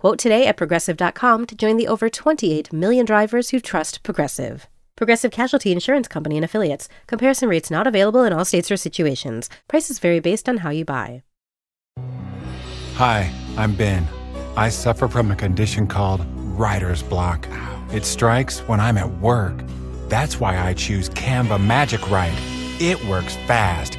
Quote today at progressive.com to join the over 28 million drivers who trust Progressive. Progressive Casualty Insurance Company and Affiliates. Comparison rates not available in all states or situations. Prices vary based on how you buy. Hi, I'm Ben. I suffer from a condition called writer's block. It strikes when I'm at work. That's why I choose Canva Magic Write. It works fast,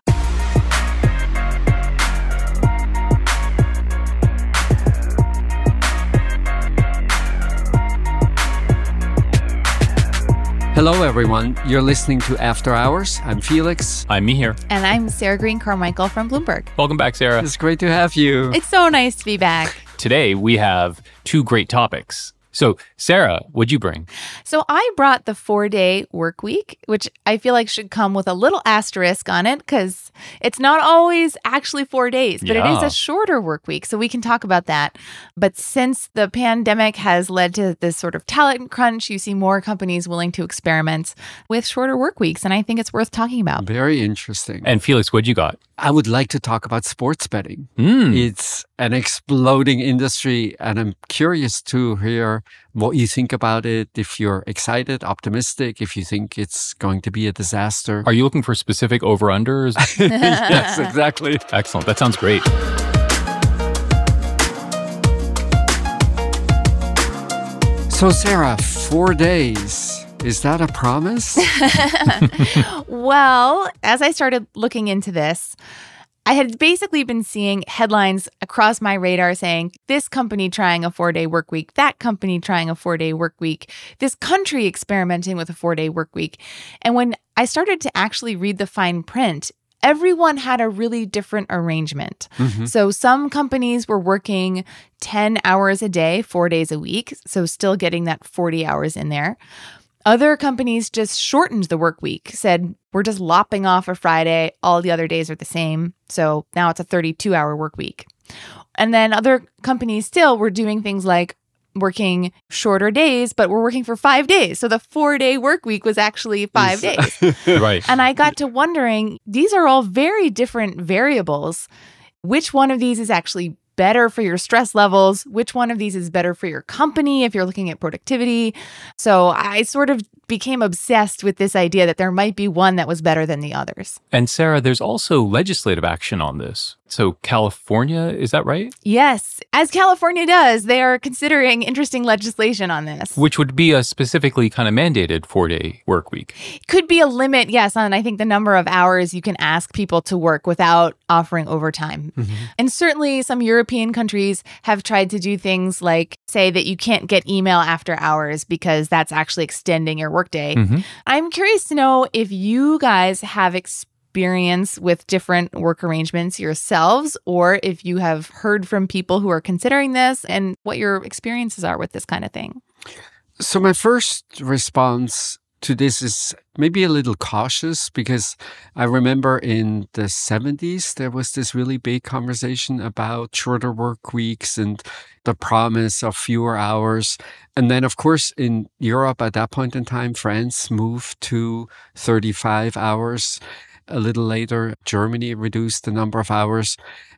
Hello, everyone. You're listening to After Hours. I'm Felix. I'm Mihir. And I'm Sarah Green Carmichael from Bloomberg. Welcome back, Sarah. It's great to have you. It's so nice to be back. Today we have two great topics. So, Sarah, what'd you bring? So, I brought the four day work week, which I feel like should come with a little asterisk on it because it's not always actually four days, but it is a shorter work week. So, we can talk about that. But since the pandemic has led to this sort of talent crunch, you see more companies willing to experiment with shorter work weeks. And I think it's worth talking about. Very interesting. And Felix, what'd you got? I would like to talk about sports betting. Mm. It's an exploding industry, and I'm curious to hear what you think about it. If you're excited, optimistic, if you think it's going to be a disaster. Are you looking for specific over unders? yes, exactly. Excellent. That sounds great. So, Sarah, four days. Is that a promise? Well, as I started looking into this, I had basically been seeing headlines across my radar saying this company trying a four day work week, that company trying a four day work week, this country experimenting with a four day work week. And when I started to actually read the fine print, everyone had a really different arrangement. Mm-hmm. So some companies were working 10 hours a day, four days a week. So still getting that 40 hours in there. Other companies just shortened the work week, said, we're just lopping off a Friday. All the other days are the same. So now it's a 32 hour work week. And then other companies still were doing things like working shorter days, but we're working for five days. So the four day work week was actually five days. right. And I got to wondering these are all very different variables. Which one of these is actually better for your stress levels? Which one of these is better for your company if you're looking at productivity? So I sort of became obsessed with this idea that there might be one that was better than the others. And Sarah, there's also legislative action on this. So, California, is that right? Yes, as California does, they are considering interesting legislation on this. Which would be a specifically kind of mandated four day work week. Could be a limit, yes, on I think the number of hours you can ask people to work without offering overtime. Mm-hmm. And certainly some European countries have tried to do things like say that you can't get email after hours because that's actually extending your workday. Mhm. I'm curious to know if you guys have experience with different work arrangements yourselves or if you have heard from people who are considering this and what your experiences are with this kind of thing. So my first response to this is maybe a little cautious because I remember in the 70s there was this really big conversation about shorter work weeks and the promise of fewer hours. And then of course in Europe at that point in time France moved to 35 hours. A little later Germany reduced the number of hours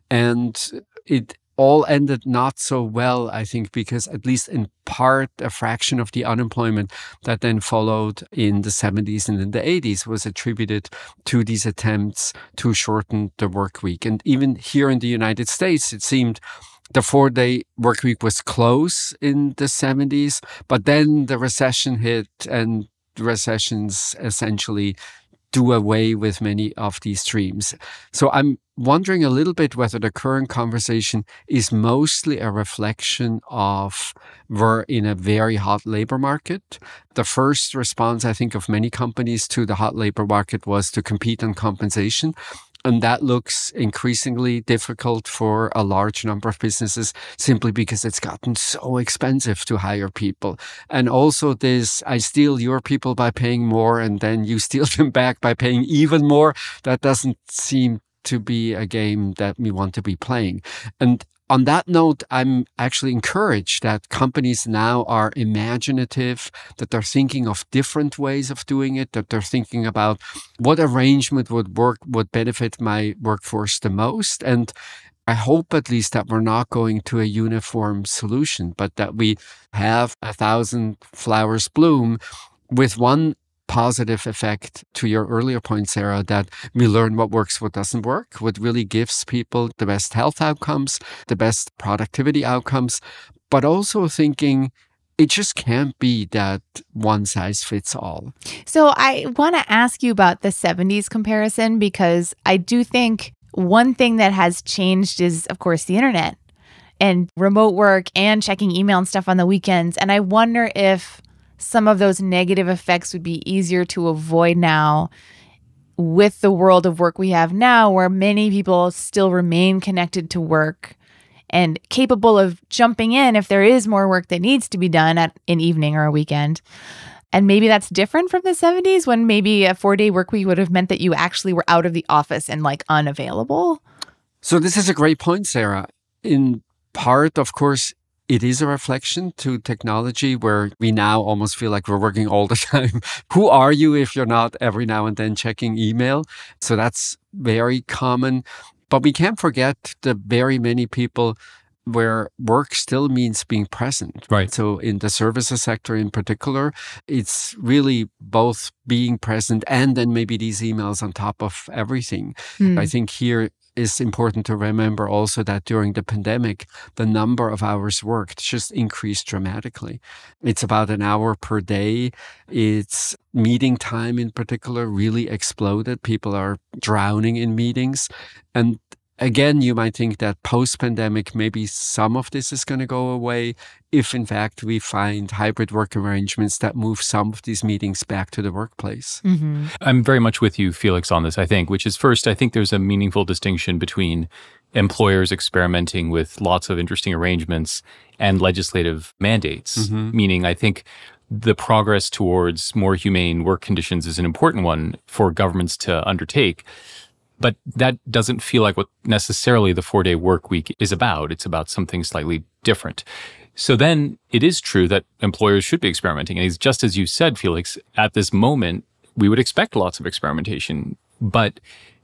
and it all ended not so well, I think, because at least in part, a fraction of the unemployment that then followed in the 70s and in the 80s was attributed to these attempts to shorten the work week. And even here in the United States, it seemed the four day work week was close in the 70s, but then the recession hit and recessions essentially do away with many of these dreams. So I'm wondering a little bit whether the current conversation is mostly a reflection of we're in a very hot labor market. The first response, I think, of many companies to the hot labor market was to compete on compensation. And that looks increasingly difficult for a large number of businesses simply because it's gotten so expensive to hire people. And also this, I steal your people by paying more and then you steal them back by paying even more. That doesn't seem to be a game that we want to be playing. And on that note, I'm actually encouraged that companies now are imaginative, that they're thinking of different ways of doing it, that they're thinking about what arrangement would work, would benefit my workforce the most. And I hope at least that we're not going to a uniform solution, but that we have a thousand flowers bloom with one positive effect to your earlier point, Sarah, that we learn what works, what doesn't work, what really gives people the best health outcomes, the best productivity outcomes, but also thinking it just can't be that one size fits all. So I want to ask you about the 70s comparison because I do think one thing that has changed is, of course, the internet and remote work and checking email and stuff on the weekends. And I wonder if some of those negative effects would be easier to avoid now with the world of work we have now, where many people still remain connected to work and capable of jumping in if there is more work that needs to be done at an evening or a weekend. And maybe that's different from the 70s when maybe a four day work week would have meant that you actually were out of the office and like unavailable. So, this is a great point, Sarah. In part, of course, it is a reflection to technology where we now almost feel like we're working all the time. Who are you if you're not every now and then checking email? So that's very common. But we can't forget the very many people where work still means being present. Right. So in the services sector in particular, it's really both being present and then maybe these emails on top of everything. Mm. I think here is important to remember also that during the pandemic, the number of hours worked just increased dramatically. It's about an hour per day. It's meeting time in particular really exploded. People are drowning in meetings. And again, you might think that post pandemic, maybe some of this is going to go away if, in fact, we find hybrid work arrangements that move some of these meetings back to the workplace. Mm-hmm. I'm very much with you, Felix, on this, I think, which is first, I think there's a meaningful distinction between employers experimenting with lots of interesting arrangements and legislative mandates, mm-hmm. meaning I think the progress towards more humane work conditions is an important one for governments to undertake. But that doesn't feel like what necessarily the four day work week is about. It's about something slightly different. So then it is true that employers should be experimenting. And just as you said, Felix, at this moment, we would expect lots of experimentation, but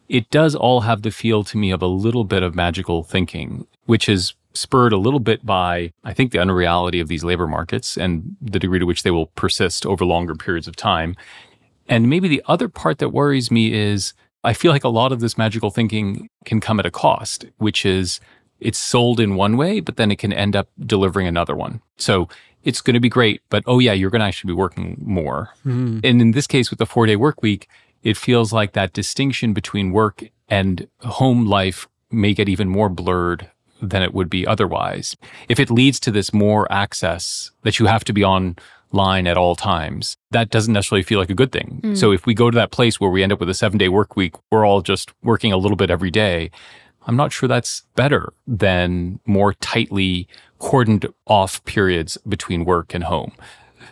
it does all have the feel to me of a little bit of magical thinking, which is spurred a little bit by, I think, the unreality of these labor markets and the degree to which they will persist over longer periods of time. And maybe the other part that worries me is I feel like a lot of this magical thinking can come at a cost, which is it's sold in one way, but then it can end up delivering another one. So it's going to be great, but oh yeah, you're going to actually be working more. Mm. And in this case, with the four day work week, it feels like that distinction between work and home life may get even more blurred than it would be otherwise. If it leads to this more access that you have to be on line at all times, that doesn't necessarily feel like a good thing. Mm. So if we go to that place where we end up with a seven day work week, we're all just working a little bit every day. I'm not sure that's better than more tightly cordoned off periods between work and home.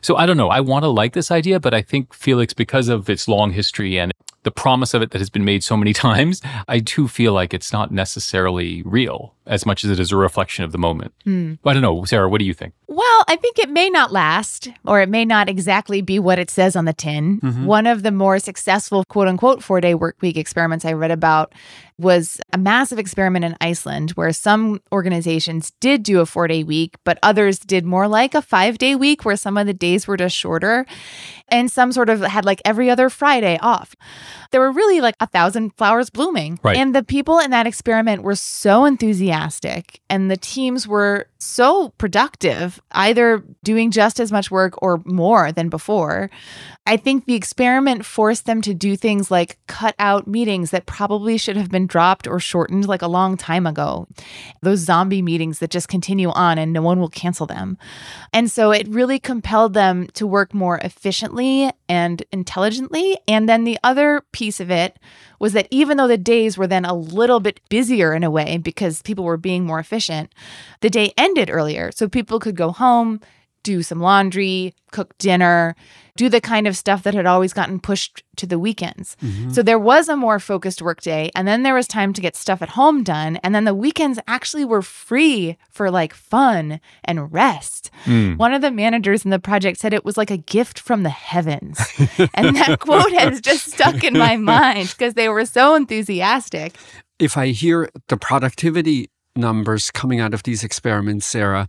So I don't know. I want to like this idea, but I think Felix, because of its long history and the promise of it that has been made so many times, I do feel like it's not necessarily real as much as it is a reflection of the moment. Mm. I don't know, Sarah, what do you think? Well, I think it may not last, or it may not exactly be what it says on the tin. Mm-hmm. One of the more successful quote unquote four day work week experiments I read about was a massive experiment in Iceland where some organizations did do a four day week, but others did more like a five day week where some of the days were just shorter. And some sort of had like every other Friday off. There were really like a thousand flowers blooming. Right. And the people in that experiment were so enthusiastic and the teams were so productive, either doing just as much work or more than before. I think the experiment forced them to do things like cut out meetings that probably should have been dropped or shortened like a long time ago. Those zombie meetings that just continue on and no one will cancel them. And so it really compelled them to work more efficiently and intelligently. And then the other piece of it was that even though the days were then a little bit busier in a way because people were being more efficient, the day ended earlier. So people could go home, do some laundry, cook dinner, do the kind of stuff that had always gotten pushed to the weekends. Mm-hmm. So there was a more focused workday, and then there was time to get stuff at home done. And then the weekends actually were free for like fun and rest. Mm. One of the managers in the project said it was like a gift from the heavens. and that quote has just stuck in my mind because they were so enthusiastic. If I hear the productivity numbers coming out of these experiments, Sarah,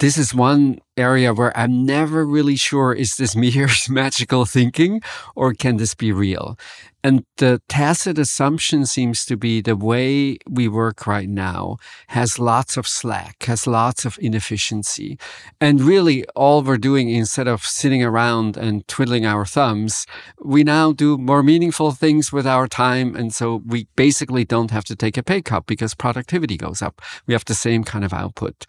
this is one area where I'm never really sure is this Mears magical thinking or can this be real? And the tacit assumption seems to be the way we work right now has lots of slack, has lots of inefficiency. And really all we're doing instead of sitting around and twiddling our thumbs, we now do more meaningful things with our time. And so we basically don't have to take a pay cut because productivity goes up. We have the same kind of output.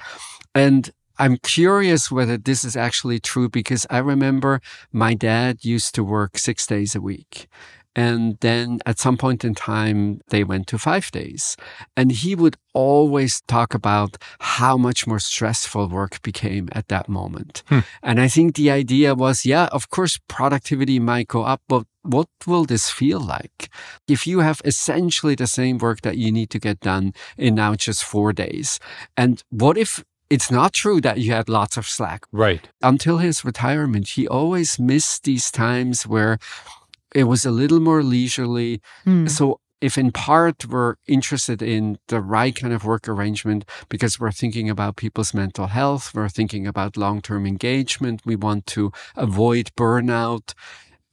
And I'm curious whether this is actually true because I remember my dad used to work six days a week. And then at some point in time, they went to five days. And he would always talk about how much more stressful work became at that moment. Hmm. And I think the idea was, yeah, of course, productivity might go up, but what will this feel like? If you have essentially the same work that you need to get done in now just four days. And what if it's not true that you had lots of slack. Right. Until his retirement, he always missed these times where it was a little more leisurely. Mm. So if in part we're interested in the right kind of work arrangement because we're thinking about people's mental health, we're thinking about long-term engagement, we want to avoid burnout,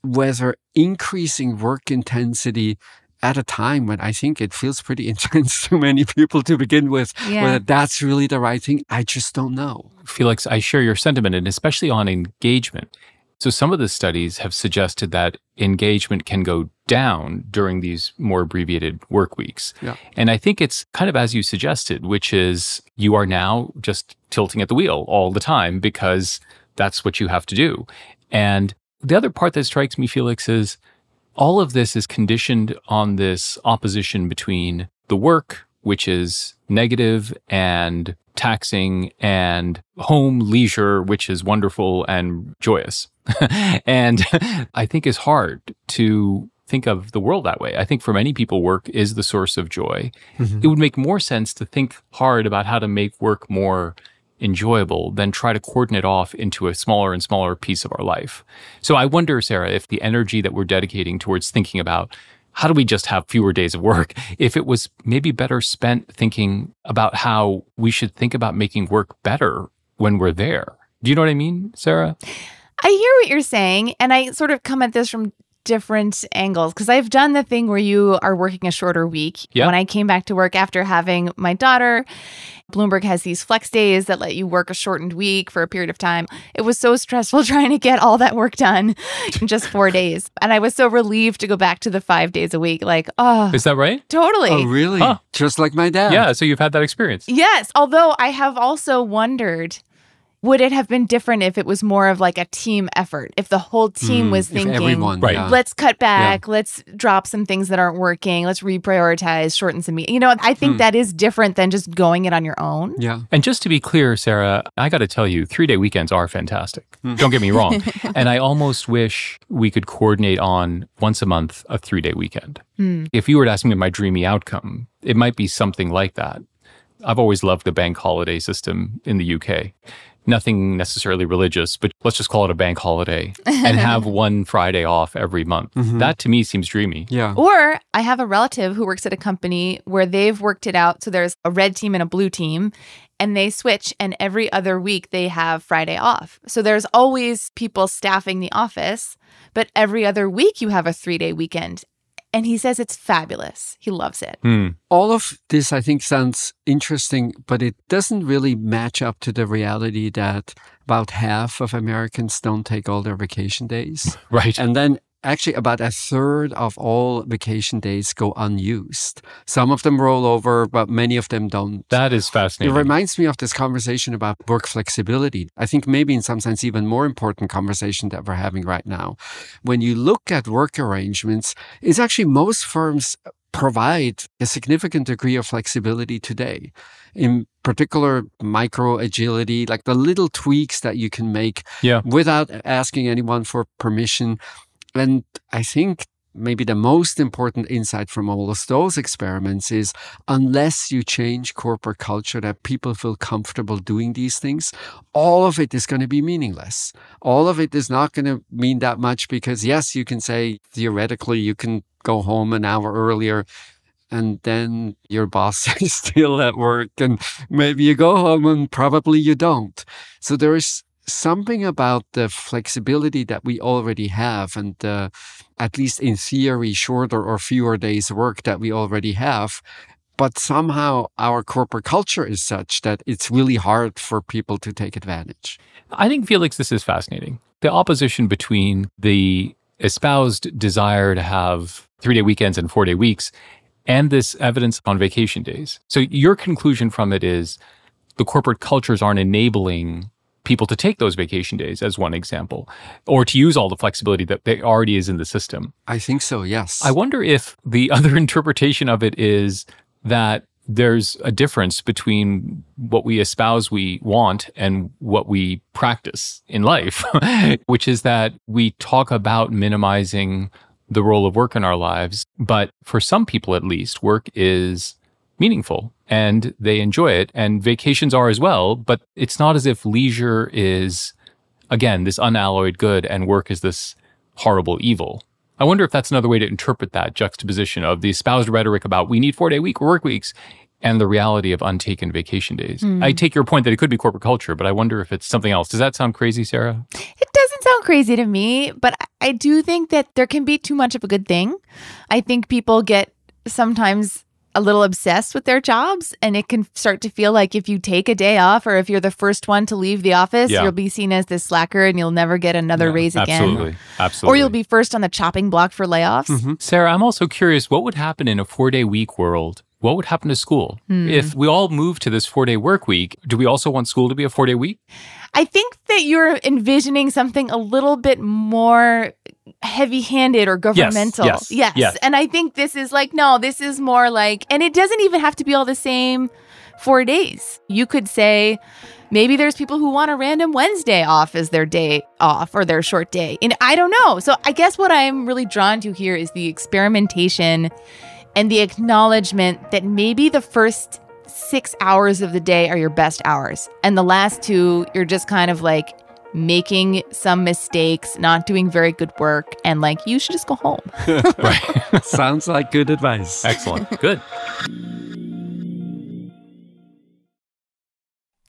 whether increasing work intensity at a time when I think it feels pretty intense to many people to begin with, yeah. whether that's really the right thing, I just don't know. Felix, I share your sentiment, and especially on engagement. So, some of the studies have suggested that engagement can go down during these more abbreviated work weeks. Yeah. And I think it's kind of as you suggested, which is you are now just tilting at the wheel all the time because that's what you have to do. And the other part that strikes me, Felix, is all of this is conditioned on this opposition between the work, which is negative and taxing, and home leisure, which is wonderful and joyous. and I think is hard to think of the world that way. I think for many people, work is the source of joy. Mm-hmm. It would make more sense to think hard about how to make work more enjoyable than try to coordinate off into a smaller and smaller piece of our life. So I wonder, Sarah, if the energy that we're dedicating towards thinking about how do we just have fewer days of work, if it was maybe better spent thinking about how we should think about making work better when we're there. Do you know what I mean, Sarah? I hear what you're saying, and I sort of come at this from different angles because I've done the thing where you are working a shorter week. Yeah. When I came back to work after having my daughter, Bloomberg has these flex days that let you work a shortened week for a period of time. It was so stressful trying to get all that work done in just four days. And I was so relieved to go back to the five days a week. Like, oh. Is that right? Totally. Oh, really? Huh. Just like my dad. Yeah. So you've had that experience. Yes. Although I have also wondered would it have been different if it was more of like a team effort? If the whole team mm, was thinking, everyone, right. Yeah. let's cut back, yeah. let's drop some things that aren't working, let's reprioritize, shorten some meetings. You know, I think mm. that is different than just going it on your own. Yeah. And just to be clear, Sarah, I got to tell you, three day weekends are fantastic. Mm. Don't get me wrong. and I almost wish we could coordinate on once a month a three day weekend. Hmm. If you were to ask me my dreamy outcome, it might be something like that. I've always loved the bank holiday system in the UK nothing necessarily religious, but let's just call it a bank holiday and have one Friday off every month. Mm-hmm. That to me seems dreamy. Yeah. Or I have a relative who works at a company where they've worked it out. So there's a red team and a blue team, and they switch, and every other week they have Friday off. So there's always people staffing the office, but every other week you have a three day weekend. And he says it's fabulous. He loves it. Hmm. All of this, I think, sounds interesting, but it doesn't really match up to the reality that about half of Americans don't take all their vacation days. Right. And then actually about a third of all vacation days go unused. Some of them roll over, but many of them don't. that is fascinating. It reminds me of this conversation about work flexibility. I think maybe in some sense even more important conversation that we're having right now. When you look at work arrangements, it's actually most firms provide a significant degree of flexibility today. In particular, micro agility, like the little tweaks that you can make Yeah. without asking anyone for permission. And I think maybe the most important insight from all of those experiments is unless you change corporate culture that people feel comfortable doing these things, all of it is going to be meaningless. All of it is not going to mean that much because, yes, you can say theoretically you can go home an hour earlier and then your boss is still at work and maybe you go home and probably you don't. So there is something about the flexibility that we already have and uh, at least in theory shorter or fewer days work that we already have but somehow our corporate culture is such that it's really hard for people to take advantage I think, Felix, this is fascinating. The opposition between the espoused desire to have three day weekends and four day weeks and this evidence on vacation days. So, your conclusion from it is the corporate cultures aren't enabling people to take those vacation days, as one example, or to use all the flexibility that they already is in the system. i think so yes I wonder if the other interpretation of it is that there's a difference between what we espouse we want and what we practice in life, which is that we talk about minimizing the role of work in our lives. But for some people, at least, work is meaningful and they enjoy it and vacations are as well. But it's not as if leisure is, again, this unalloyed good and work is this horrible evil. I wonder if that's another way to interpret that juxtaposition of the espoused rhetoric about we need four day week work weeks and the reality of untaken vacation days. Hmm. I take your point that it could be corporate culture, but I wonder if it's something else. Does that sound crazy, Sarah? It doesn't sound crazy to me, but I do think that there can be too much of a good thing. I think people get sometimes a little obsessed with their jobs and it can start to feel like if you take a day off or if you're the first one to leave the office, Yeah. you'll be seen as this slacker and you'll never get another Yeah, raise again. Absolutely. Absolutely. Or you'll be first on the chopping block for layoffs. Mm-hmm. Sarah, I'm also curious what would happen in a four day week world? What would happen to school? Hmm. If we all move to this four day work week, do we also want school to be a four day week? I think that you're envisioning something a little bit more heavy handed or governmental. yes, yes. Yes. And I think this is like, no, this is more like, and it doesn't even have to be all the same four days. You could say, maybe there's people who want a random Wednesday off as their day off or their short day. And I don't know. So I guess what I'm really drawn to here is the experimentation and the acknowledgement that maybe the first six hours of the day are your best hours. And the last two, you're just kind of like making some mistakes, not doing very good work, and like you should just go home. Right. sounds like good advice Excellent. Good.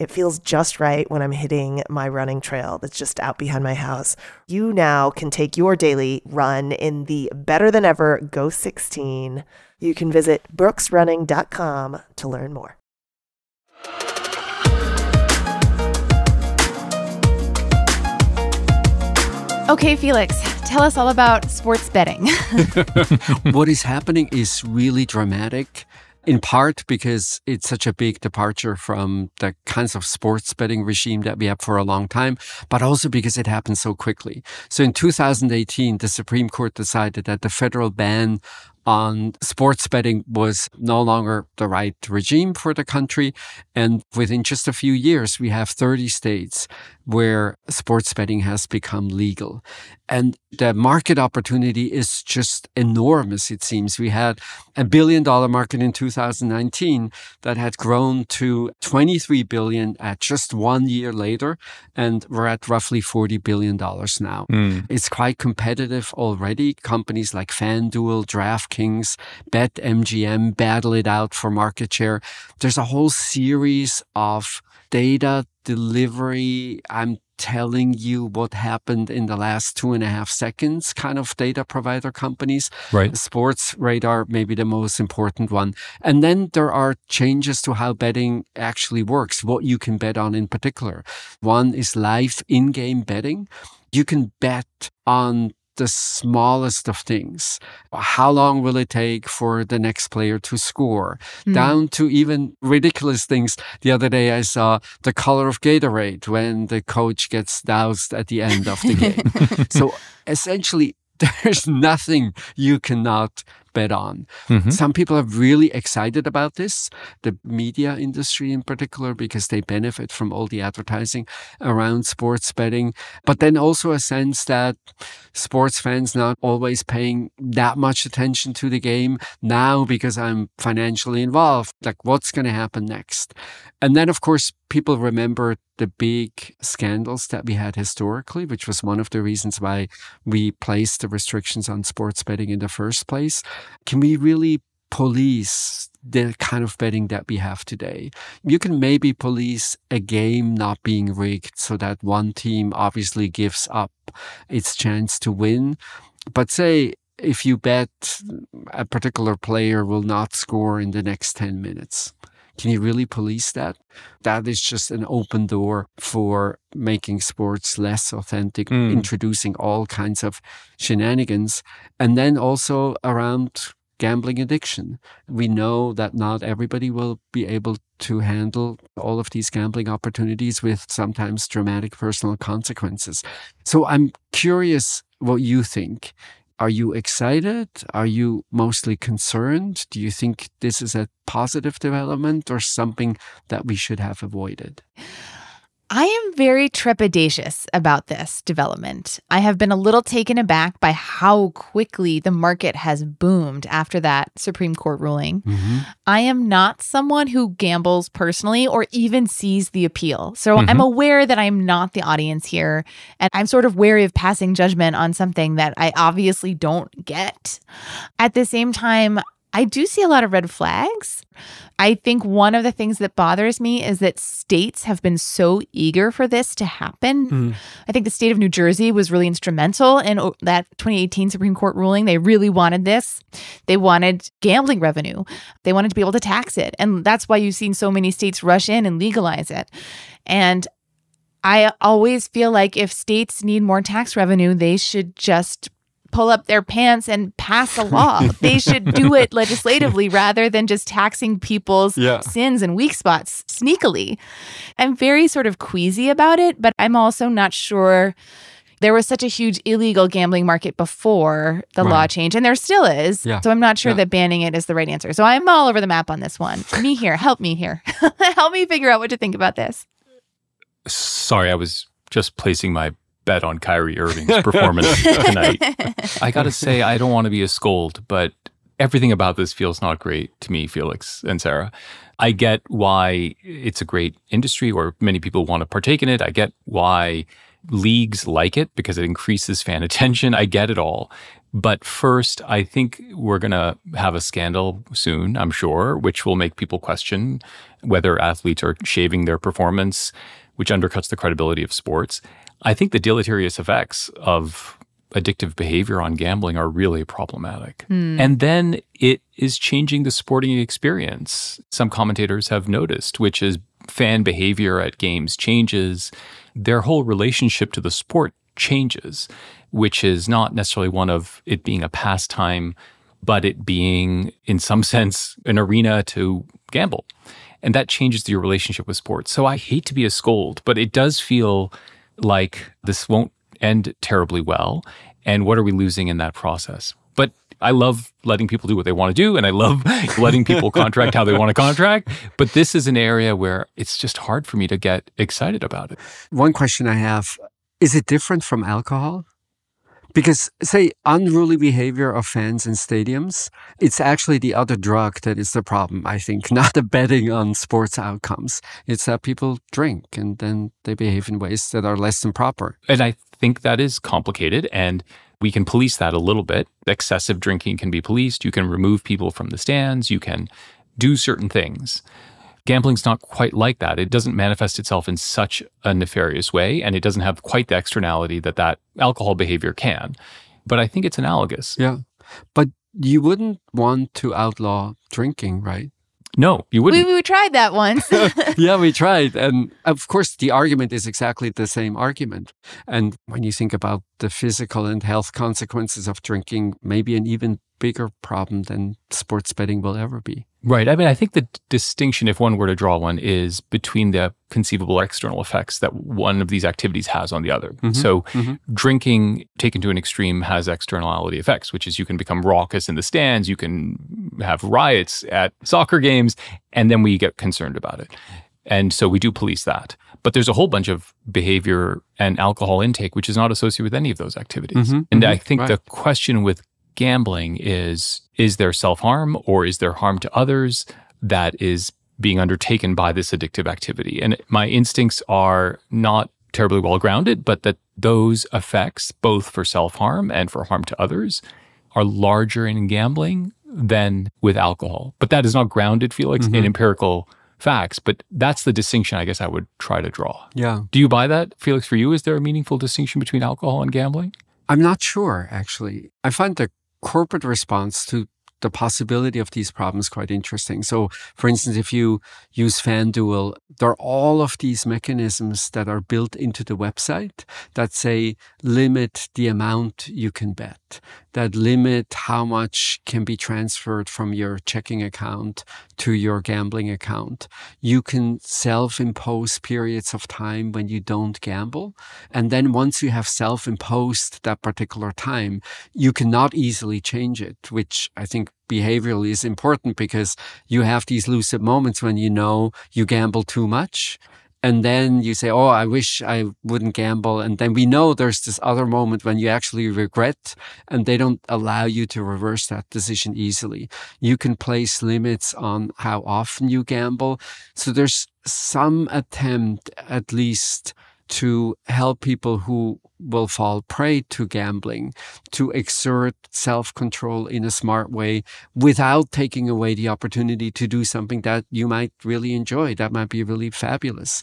It feels just right when I'm hitting my running trail that's just out behind my house. You now can take your daily run in the better than ever Ghost 16. You can visit brooksrunning.com to learn more. Okay, Felix, tell us all about sports betting. what is happening is really dramatic in part because it's such a big departure from the kinds of sports betting regime that we have for a long time, but also because it happened so quickly. So in 2018, the Supreme Court decided that the federal ban on sports betting was no longer the right regime for the country. And within just a few years, we have 30 states where sports betting has become legal. And the market opportunity is just enormous, it seems. We had a billion dollar market in 2019 that had grown to 23 billion at just one year later. And we're at roughly 40 billion dollars now. Mm. It's quite competitive already. Companies like FanDuel, DraftKings, BetMGM battle it out for market share. There's a whole series of data delivery. I'm telling you what happened in the last two and a half seconds kind of data provider companies. Right. Sportradar maybe the most important one. And then there are changes to how betting actually works, what you can bet on in particular. One is live in-game betting. You can bet on the smallest of things. How long will it take for the next player to score? Mm. Down to even ridiculous things. The other day I saw the color of Gatorade when the coach gets doused at the end of the game. so essentially, there's nothing you cannot bet on. Mm-hmm. Some people are really excited about this, the media industry in particular, because they benefit from all the advertising around sports betting. But then also a sense that sports fans not always paying that much attention to the game now because I'm financially involved. Like, what's going to happen next? And then, of course, people remember the big scandals that we had historically, which was one of the reasons why we placed the restrictions on sports betting in the first place. Can we really police the kind of betting that we have today? You can maybe police a game not being rigged so that one team obviously gives up its chance to win. But say if you bet a particular player will not score in the next 10 minutes, can you really police that? That is just an open door for making sports less authentic, mm. introducing all kinds of shenanigans. And then also around gambling addiction. We know that not everybody will be able to handle all of these gambling opportunities with sometimes dramatic personal consequences. So I'm curious what you think. Are you excited? Are you mostly concerned? Do you think this is a positive development or something that we should have avoided? I am very trepidatious about this development. I have been a little taken aback by how quickly the market has boomed after that Supreme Court ruling. Mm-hmm. I am not someone who gambles personally or even sees the appeal. So mm-hmm. I'm aware that I'm not the audience here. And I'm sort of wary of passing judgment on something that I obviously don't get. At the same time, I do see a lot of red flags. I think one of the things that bothers me is that states have been so eager for this to happen. Mm. I think the state of New Jersey was really instrumental in that 2018 Supreme Court ruling. They really wanted this. They wanted gambling revenue, they wanted to be able to tax it. And that's why you've seen so many states rush in and legalize it. And I always feel like if states need more tax revenue, they should just pull up their pants and pass a law. they should do it legislatively rather than just taxing people's yeah. sins and weak spots sneakily. I'm very sort of queasy about it, but I'm also not sure. There was such a huge illegal gambling market before the right. law change, and there still is. Yeah. So I'm not sure yeah. that banning it is the right answer. So I'm all over the map on this one. Mihir. Help me here. Help me figure out what to think about this. Sorry, I was just placing my bet on Kyrie Irving's performance tonight. I got to say, I don't want to be a scold, but everything about this feels not great to me, Felix and Sarah. I get why it's a great industry or many people want to partake in it. I get why leagues like it because it increases fan attention. I get it all. But first, I think we're going to have a scandal soon, I'm sure, which will make people question whether athletes are shaving their performance, which undercuts the credibility of sports. I think the deleterious effects of addictive behavior on gambling are really problematic. Mm. And then it is changing the sporting experience. Some commentators have noticed, which is fan behavior at games changes, their whole relationship to the sport changes, which is not necessarily one of it being a pastime, but it being, in some sense, an arena to gamble. And that changes your relationship with sports. So I hate to be a scold, but it does feel like this won't end terribly well. And what are we losing in that process? But I love letting people do what they want to do, and I love letting people contract how they want to contract. But this is an area where it's just hard for me to get excited about it. One question I have is it different from alcohol? Because, say, unruly behavior of fans in stadiums, it's actually the other drug that is the problem, I think, not the betting on sports outcomes. It's that people drink and then they behave in ways that are less than proper. And I think that is complicated and we can police that a little bit. Excessive drinking can be policed. You can remove people from the stands. You can do certain things. Gambling's not quite like that. It doesn't manifest itself in such a nefarious way, and it doesn't have quite the externality that that alcohol behavior can. But I think it's analogous. Yeah. But you wouldn't want to outlaw drinking, right? No, you wouldn't. We, we tried that once. yeah, we tried. And of course, the argument is exactly the same argument. And when you think about the physical and health consequences of drinking, maybe an even bigger problem than sports betting will ever be. Right. I mean, I think the distinction, if one were to draw one, is between the conceivable external effects that one of these activities has on the other. Mm-hmm. So, mm-hmm. drinking taken to an extreme has externality effects, which is you can become raucous in the stands, you can have riots at soccer games, and then we get concerned about it. And so we do police that. But there's a whole bunch of behavior and alcohol intake which is not associated with any of those activities. Mm-hmm. And I mm-hmm. think right. the question with gambling is is there self harm or is there harm to others that is being undertaken by this addictive activity? And my instincts are not terribly well grounded, but that those effects, both for self harm and for harm to others, are larger in gambling than with alcohol. But that is not grounded, Felix, mm-hmm. in empirical facts. But that's the distinction I guess I would try to draw. Yeah. Do you buy that, Felix? For you, is there a meaningful distinction between alcohol and gambling? I'm not sure, actually. I find the corporate response to the possibility of these problems quite interesting. So, for instance, if you use FanDuel, there are all of these mechanisms that are built into the website that say limit the amount you can bet, that limit how much can be transferred from your checking account to your gambling account. You can self impose periods of time when you don't gamble. And then once you have self imposed that particular time, you cannot easily change it, which I think behaviorally is important because you have these lucid moments when you know you gamble too much and then you say, Oh, I wish I wouldn't gamble. And then we know there's this other moment when you actually regret and they don't allow you to reverse that decision easily. You can place limits on how often you gamble. So there's some attempt, at least, to help people who will fall prey to gambling to exert self control in a smart way without taking away the opportunity to do something that you might really enjoy. That might be really fabulous.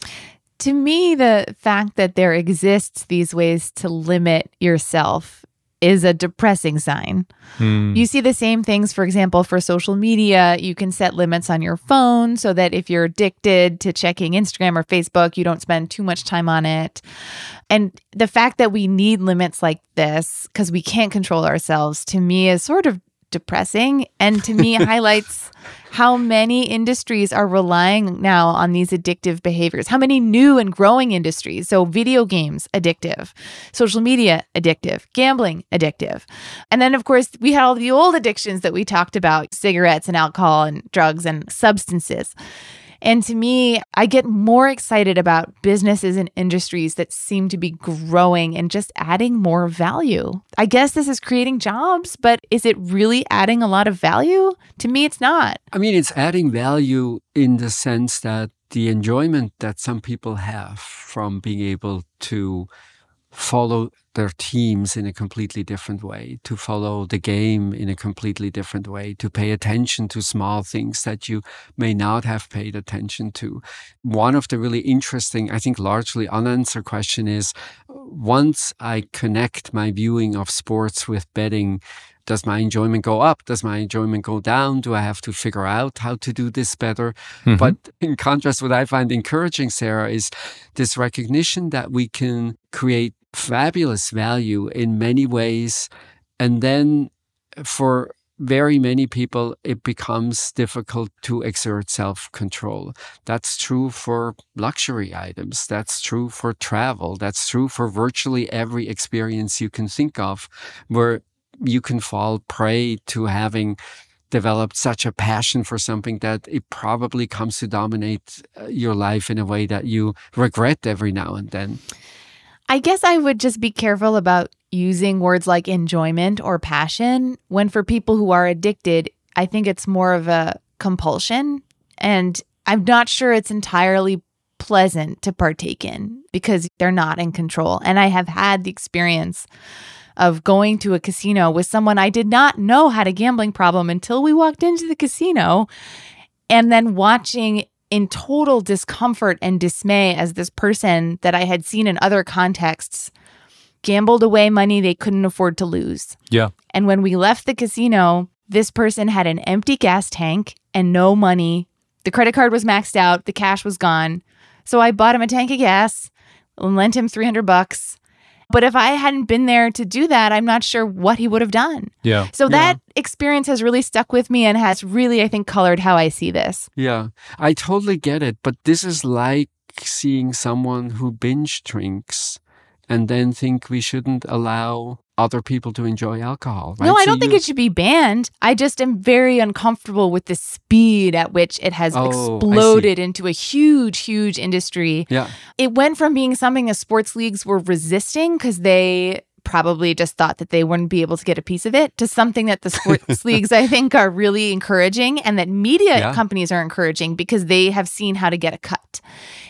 To me, the fact that there exists these ways to limit yourself is a depressing sign. Hmm. You see the same things, for example, for social media. You can set limits on your phone so that if you're addicted to checking Instagram or Facebook, you don't spend too much time on it. And the fact that we need limits like this because we can't control ourselves to me is sort of depressing and to me highlights how many industries are relying now on these addictive behaviors? How many new and growing industries? So video games addictive. Social media addictive. Gambling addictive. And then of course we had all the old addictions that we talked about cigarettes and alcohol and drugs and substances and to me, I get more excited about businesses and industries that seem to be growing and just adding more value. I guess this is creating jobs, but is it really adding a lot of value? To me, it's not. I mean, it's adding value in the sense that the enjoyment that some people have from being able to follow their teams in a completely different way, to follow the game in a completely different way, to pay attention to small things that you may not have paid attention to. One of the really interesting, I think largely unanswered question is once I connect my viewing of sports with betting, does my enjoyment go up? Does my enjoyment go down? Do I have to figure out how to do this better? Mm-hmm. But in contrast, what I find encouraging, Sarah, is this recognition that we can create fabulous value in many ways. And then for very many people, it becomes difficult to exert self control. That's true for luxury items. That's true for travel. That's true for virtually every experience you can think of where you can fall prey to having developed such a passion for something that it probably comes to dominate uh, your life in a way that you regret every now and then. I guess I would just be careful about using words like enjoyment or passion when for people who are addicted, I think it's more of a compulsion. And I'm not sure it's entirely pleasant to partake in because they're not in control. And I have had the experience of going to a casino with someone I did not know had a gambling problem until we walked into the casino and then watching in total discomfort and dismay as this person that I had seen in other contexts gambled away money they couldn't afford to lose. Yeah. And when we left the casino, this person had an empty gas tank and no money. The credit card was maxed out, the cash was gone. So I bought him a tank of gas and lent him 300 bucks. But if I hadn't been there to do that, I'm not sure what he would have done. Yeah. So that experience has really stuck with me and has really, I think, colored how I see this. Yeah, I totally get it. But this is like seeing someone who binge drinks and then think we shouldn't allow other people to enjoy alcohol. Right? No, I So don't think you- it should be banned. I just am very uncomfortable with the speed at which it has Oh, exploded into a huge, huge industry. Yeah, It went from being something the sports leagues were resisting because they probably just thought that they wouldn't be able to get a piece of it to something that the sports leagues I think are really encouraging and that media Yeah. companies are encouraging because they have seen how to get a cut.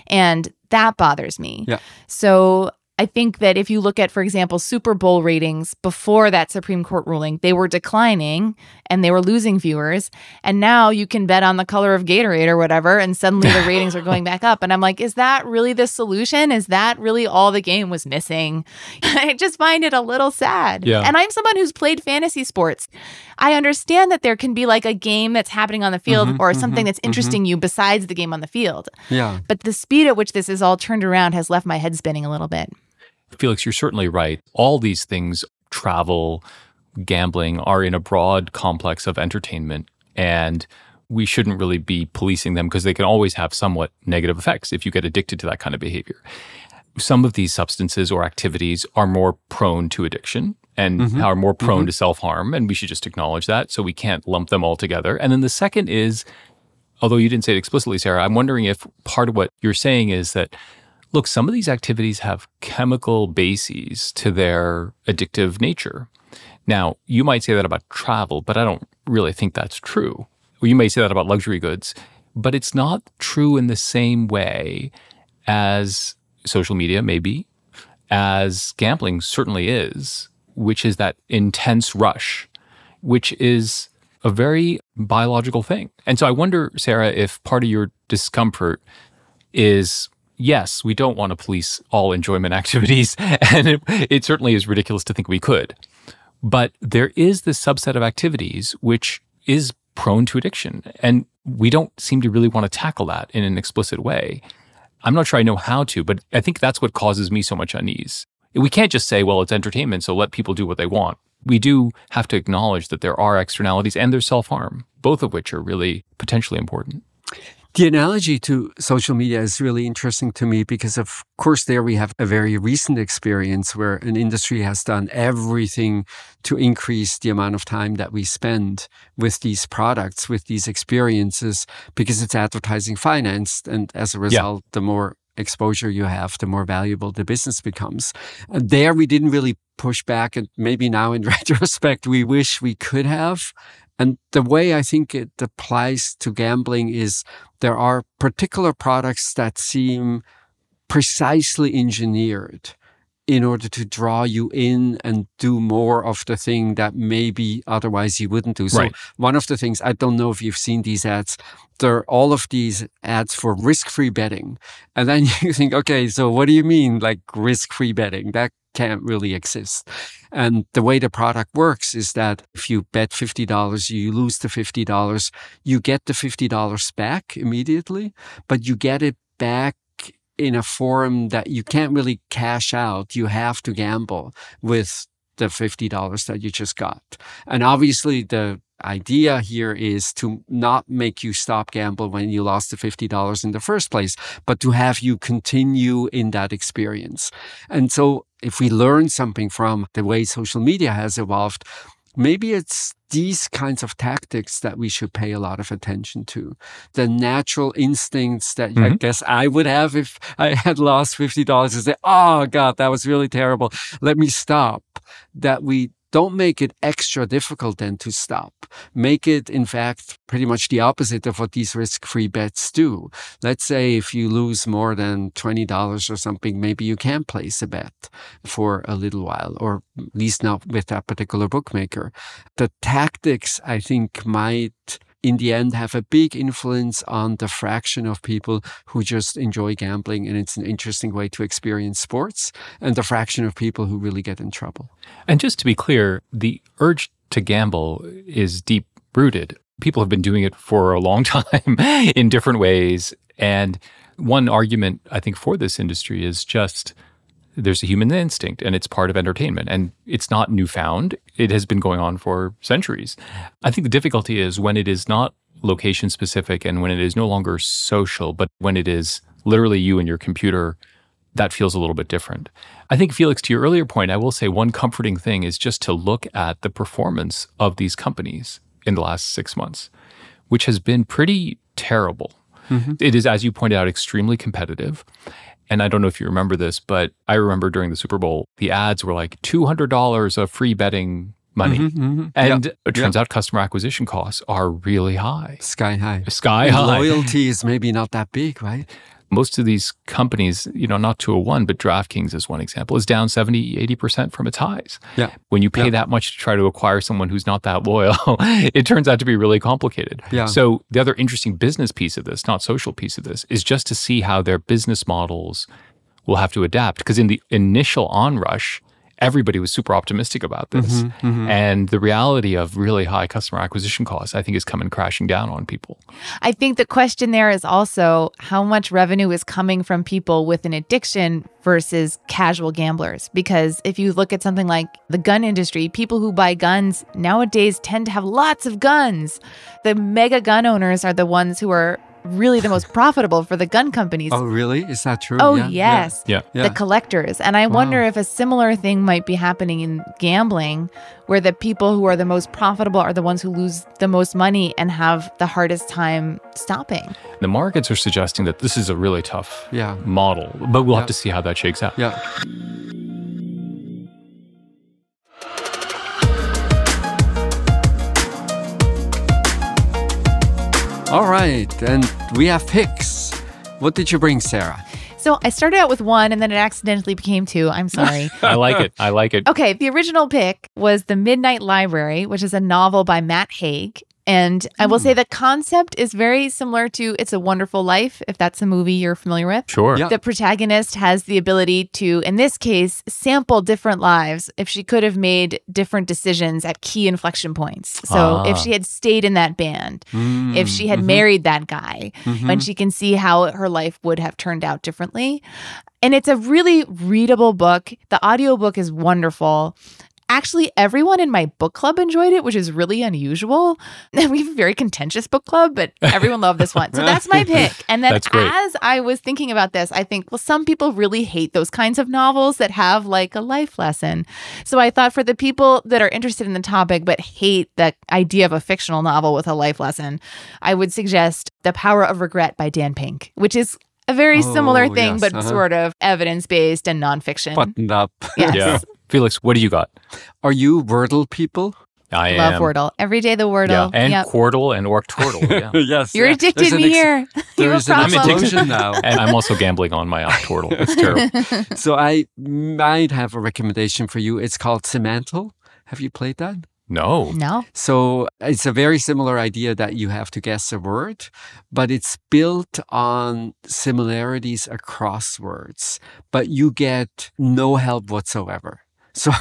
And that bothers me. Yeah. So I think that if you look at, for example, Super Bowl ratings before that Supreme Court ruling, they were declining and they were losing viewers. And now you can bet on the color of Gatorade or whatever, and suddenly the ratings are going back up. And I'm like, is that really the solution? Is that really all the game was missing? I just find it a little sad. Yeah. And I'm someone who's played fantasy sports. I understand that there can be like a game that's happening on the field Mhm, or something mhm, that's interesting you besides the game on the field. yeah. But the speed at which this is all turned around has left my head spinning a little bit. Felix, you're certainly right. All these things, travel, gambling, are in a broad complex of entertainment. And we shouldn't really be policing them because they can always have somewhat negative effects if you get addicted to that kind of behavior. Some of these substances or activities are more prone to addiction and Mhm. are more prone to self harm. And we should just acknowledge that. So we can't lump them all together. And then the second is, although you didn't say it explicitly, Sarah, I'm wondering if part of what you're saying is that look, some of these activities have chemical bases to their addictive nature. Now, you might say that about travel, but I don't really think that's true. You may say that about luxury goods, but it's not true in the same way as social media, maybe, as gambling certainly is, which is that intense rush, which is a very biological thing. And so I wonder, Sarah, if part of your discomfort is yes, we don't want to police all enjoyment activities, and it, it certainly is ridiculous to think we could. But there is this subset of activities which is prone to addiction, and we don't seem to really want to tackle that in an explicit way. I'm not sure I know how to, but I think that's what causes me so much unease. We can't just say, well, it's entertainment, so let people do what they want. We do have to acknowledge that there are externalities and there's self harm, both of which are really potentially important. The analogy to social media is really interesting to me because, of course, there we have a very recent experience where an industry has done everything to increase the amount of time that we spend with these products, with these experiences, because it's advertising financed. And as a result, the more exposure you have, the more valuable the business becomes. And there we didn't really push back. And maybe now in retrospect, we wish we could have. And the way I think it applies to gambling is there are particular products that seem precisely engineered in order to draw you in and do more of the thing that maybe otherwise you wouldn't do. So Right. one of the things, I don't know if you've seen these ads, there are all of these ads for risk-free betting. And then you think, okay, so what do you mean like risk-free betting? That can't really exist. And the way the product works is that if you bet $50, you lose the $50, you get the $50 back immediately, but you get it back in a form that you can't really cash out. You have to gamble with the $50 that you just got. And obviously the idea here is to not make you stop gamble when you lost the $50 in the first place, but to have you continue in that experience. And so if we learn something from the way social media has evolved, maybe it's these kinds of tactics that we should pay a lot of attention to. The natural instincts that I Mm-hmm. guess I would have if I had lost $50 to say, Oh God, that was really terrible. Let me stop. That we don't make it extra difficult then to stop. Make it, in fact, pretty much the opposite of what these risk free bets do. Let's say if you lose more than $20 or something, maybe you can place a bet for a little while, or at least not with that particular bookmaker. The tactics, I think, might in the end have a big influence on the fraction of people who just enjoy gambling and it's an interesting way to experience sports and the fraction of people who really get in trouble. And just to be clear, the urge to gamble is deep rooted. People have been doing it for a long time in different ways. And one argument, I think, for this industry is just there's a human instinct and it's part of entertainment and it's not newfound. It has been going on for centuries. I think the difficulty is when it is not location specific and when it is no longer social, but when it is literally you and your computer that feels a little bit different. I think, Felix, to your earlier point, I will say one comforting thing is just to look at the performance of these companies in the last six months, which has been pretty terrible. Mm-hmm. It is, as you pointed out, extremely competitive. And I don't know if you remember this, but I remember during the Super Bowl, the ads were like $200 of free betting money. Mm-hmm, mm-hmm. And it turns out customer acquisition costs are really high, Sky high. sky high. Loyalty is maybe not that big, right? Most of these companies, you know, not to a oh one, but DraftKings is one example, is down 70, 80% from its highs. Yeah. When you pay Yeah. that much to try to acquire someone who's not that loyal, it turns out to be really complicated. Yeah. So the other interesting business piece of this, not social piece of this, is just to see how their business models will have to adapt. Because in the initial onrush, everybody was super optimistic about this. Mm-hmm, And the reality of really high customer acquisition costs, I think, is coming crashing down on people. I think the question there is also how much revenue is coming from people with an addiction versus casual gamblers. Because if you look at something like the gun industry, people who buy guns nowadays tend to have lots of guns. The mega gun owners are the ones who are really the most profitable for the gun companies. Oh, really? Is that true? Oh, Yeah, yeah. yes. Yeah. Yeah. The collectors. And I wonder if a similar thing might be happening in gambling, where the people who are the most profitable are the ones who lose the most money and have the hardest time stopping. The markets are suggesting that this is a really tough Yeah. model, but we'll Yeah. have to see how that shakes out. Yeah. All right, and we have picks. What did you bring, Sarah? So I started out with one and then it accidentally became two. I'm sorry. I like it. I like it. Okay, the original pick was The Midnight Library, which is a novel by Matt Haig. And I will say the concept is very similar to It's a Wonderful Life, if that's a movie you're familiar with. Sure. Yeah. The protagonist has the ability to, in this case, sample different lives if she could have made different decisions at key inflection points. So if Ah. she had stayed in that band, if she had Mhm. married that guy, and she can see how her life would have turned out differently. And it's a really readable book. The audiobook is wonderful. Actually, everyone in my book club enjoyed it, which is really unusual. We have a very contentious book club, but everyone loved this one. So that's my pick. And then as I was thinking about this, I think, well, some people really hate those kinds of novels that have like a life lesson. So I thought for the people that are interested in the topic but hate the idea of a fictional novel with a life lesson, I would suggest The Power of Regret by Dan Pink, which is a very similar Oh, thing, yes, but uh-huh. sort of evidence based and nonfiction. Buttoned up. Yes. Yeah. Felix, what do you got? Are you Wordle people? I Love am. Wordle. Every day the Wordle. Yeah. And Yep. Quordle and Octordle. Yeah. yes. You're yeah. addicted There's an me ex- here. There is You have an a I'm problem. addicted. explosion now. and I'm also gambling on my Octordle. It's terrible. so I might have a recommendation for you. It's called Semantle. Have you played that? No. No. So it's a very similar idea that you have to guess a word, but it's built on similarities across words, but you get no help whatsoever. So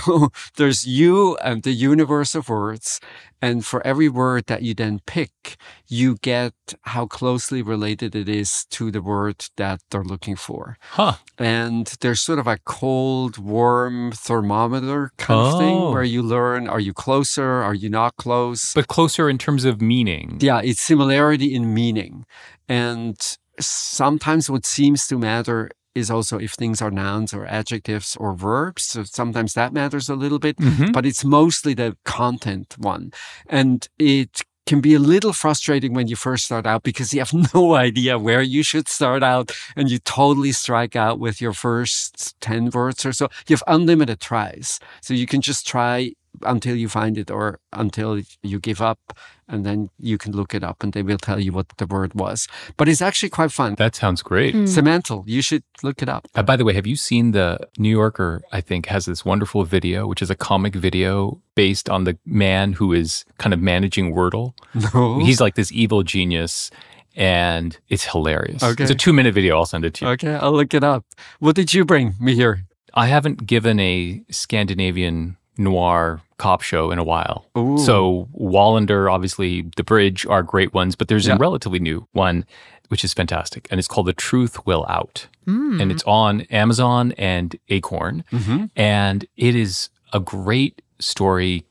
there's you and the universe of words. And for every word that you then pick, you get how closely related it is to the word that they're looking for. Huh. And there's sort of a cold, warm thermometer kind of Oh. thing where you learn are you closer? Are you not close? But closer in terms of meaning. yeah, it's similarity in meaning. And sometimes what seems to matter is also if things are nouns or adjectives or verbs. So sometimes that matters a little bit, Mhm. but it's mostly the content one. And it can be a little frustrating when you first start out because you have no idea where you should start out and you totally strike out with your first 10 words or so. You have unlimited tries. So you can just try until you find it or until you give up and then you can look it up and they will tell you what the word was. But it's actually quite fun. That sounds great. Semantle, you should look it up. Uh, by the way, have you seen the New Yorker? I think has this wonderful video, which is a comic video based on the man who is kind of managing Wordle. No. He's like this evil genius, and it's hilarious. Okay. It's a two-minute video. I'll send it to you. Okay, I'll look it up. What did you bring Mihir? I haven't given a Scandinavian noir cop show in a while. Ooh. So Wallander, obviously, The Bridge are great ones, but there's Yeah. a relatively new one, which is fantastic, and it's called The Truth Will Out, Mm. and it's on Amazon and Acorn, Mm-hmm. and it is a great story.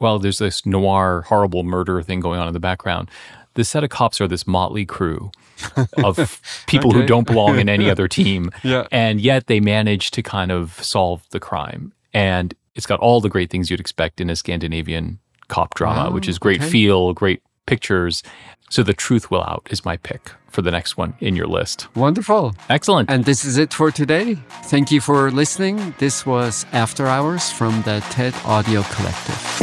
Well, there's this noir, horrible murder thing going on in the background. The set of cops are this motley crew of people who don't belong in any other team. Yeah. And yet they manage to kind of solve the crime. And it's got all the great things you'd expect in a Scandinavian cop drama, which is great okay. feel, great pictures. So the truth will out is my pick for the next one in your list. Wonderful. Excellent. And this is it for today. Thank you for listening. This was After Hours from the TED Audio Collective.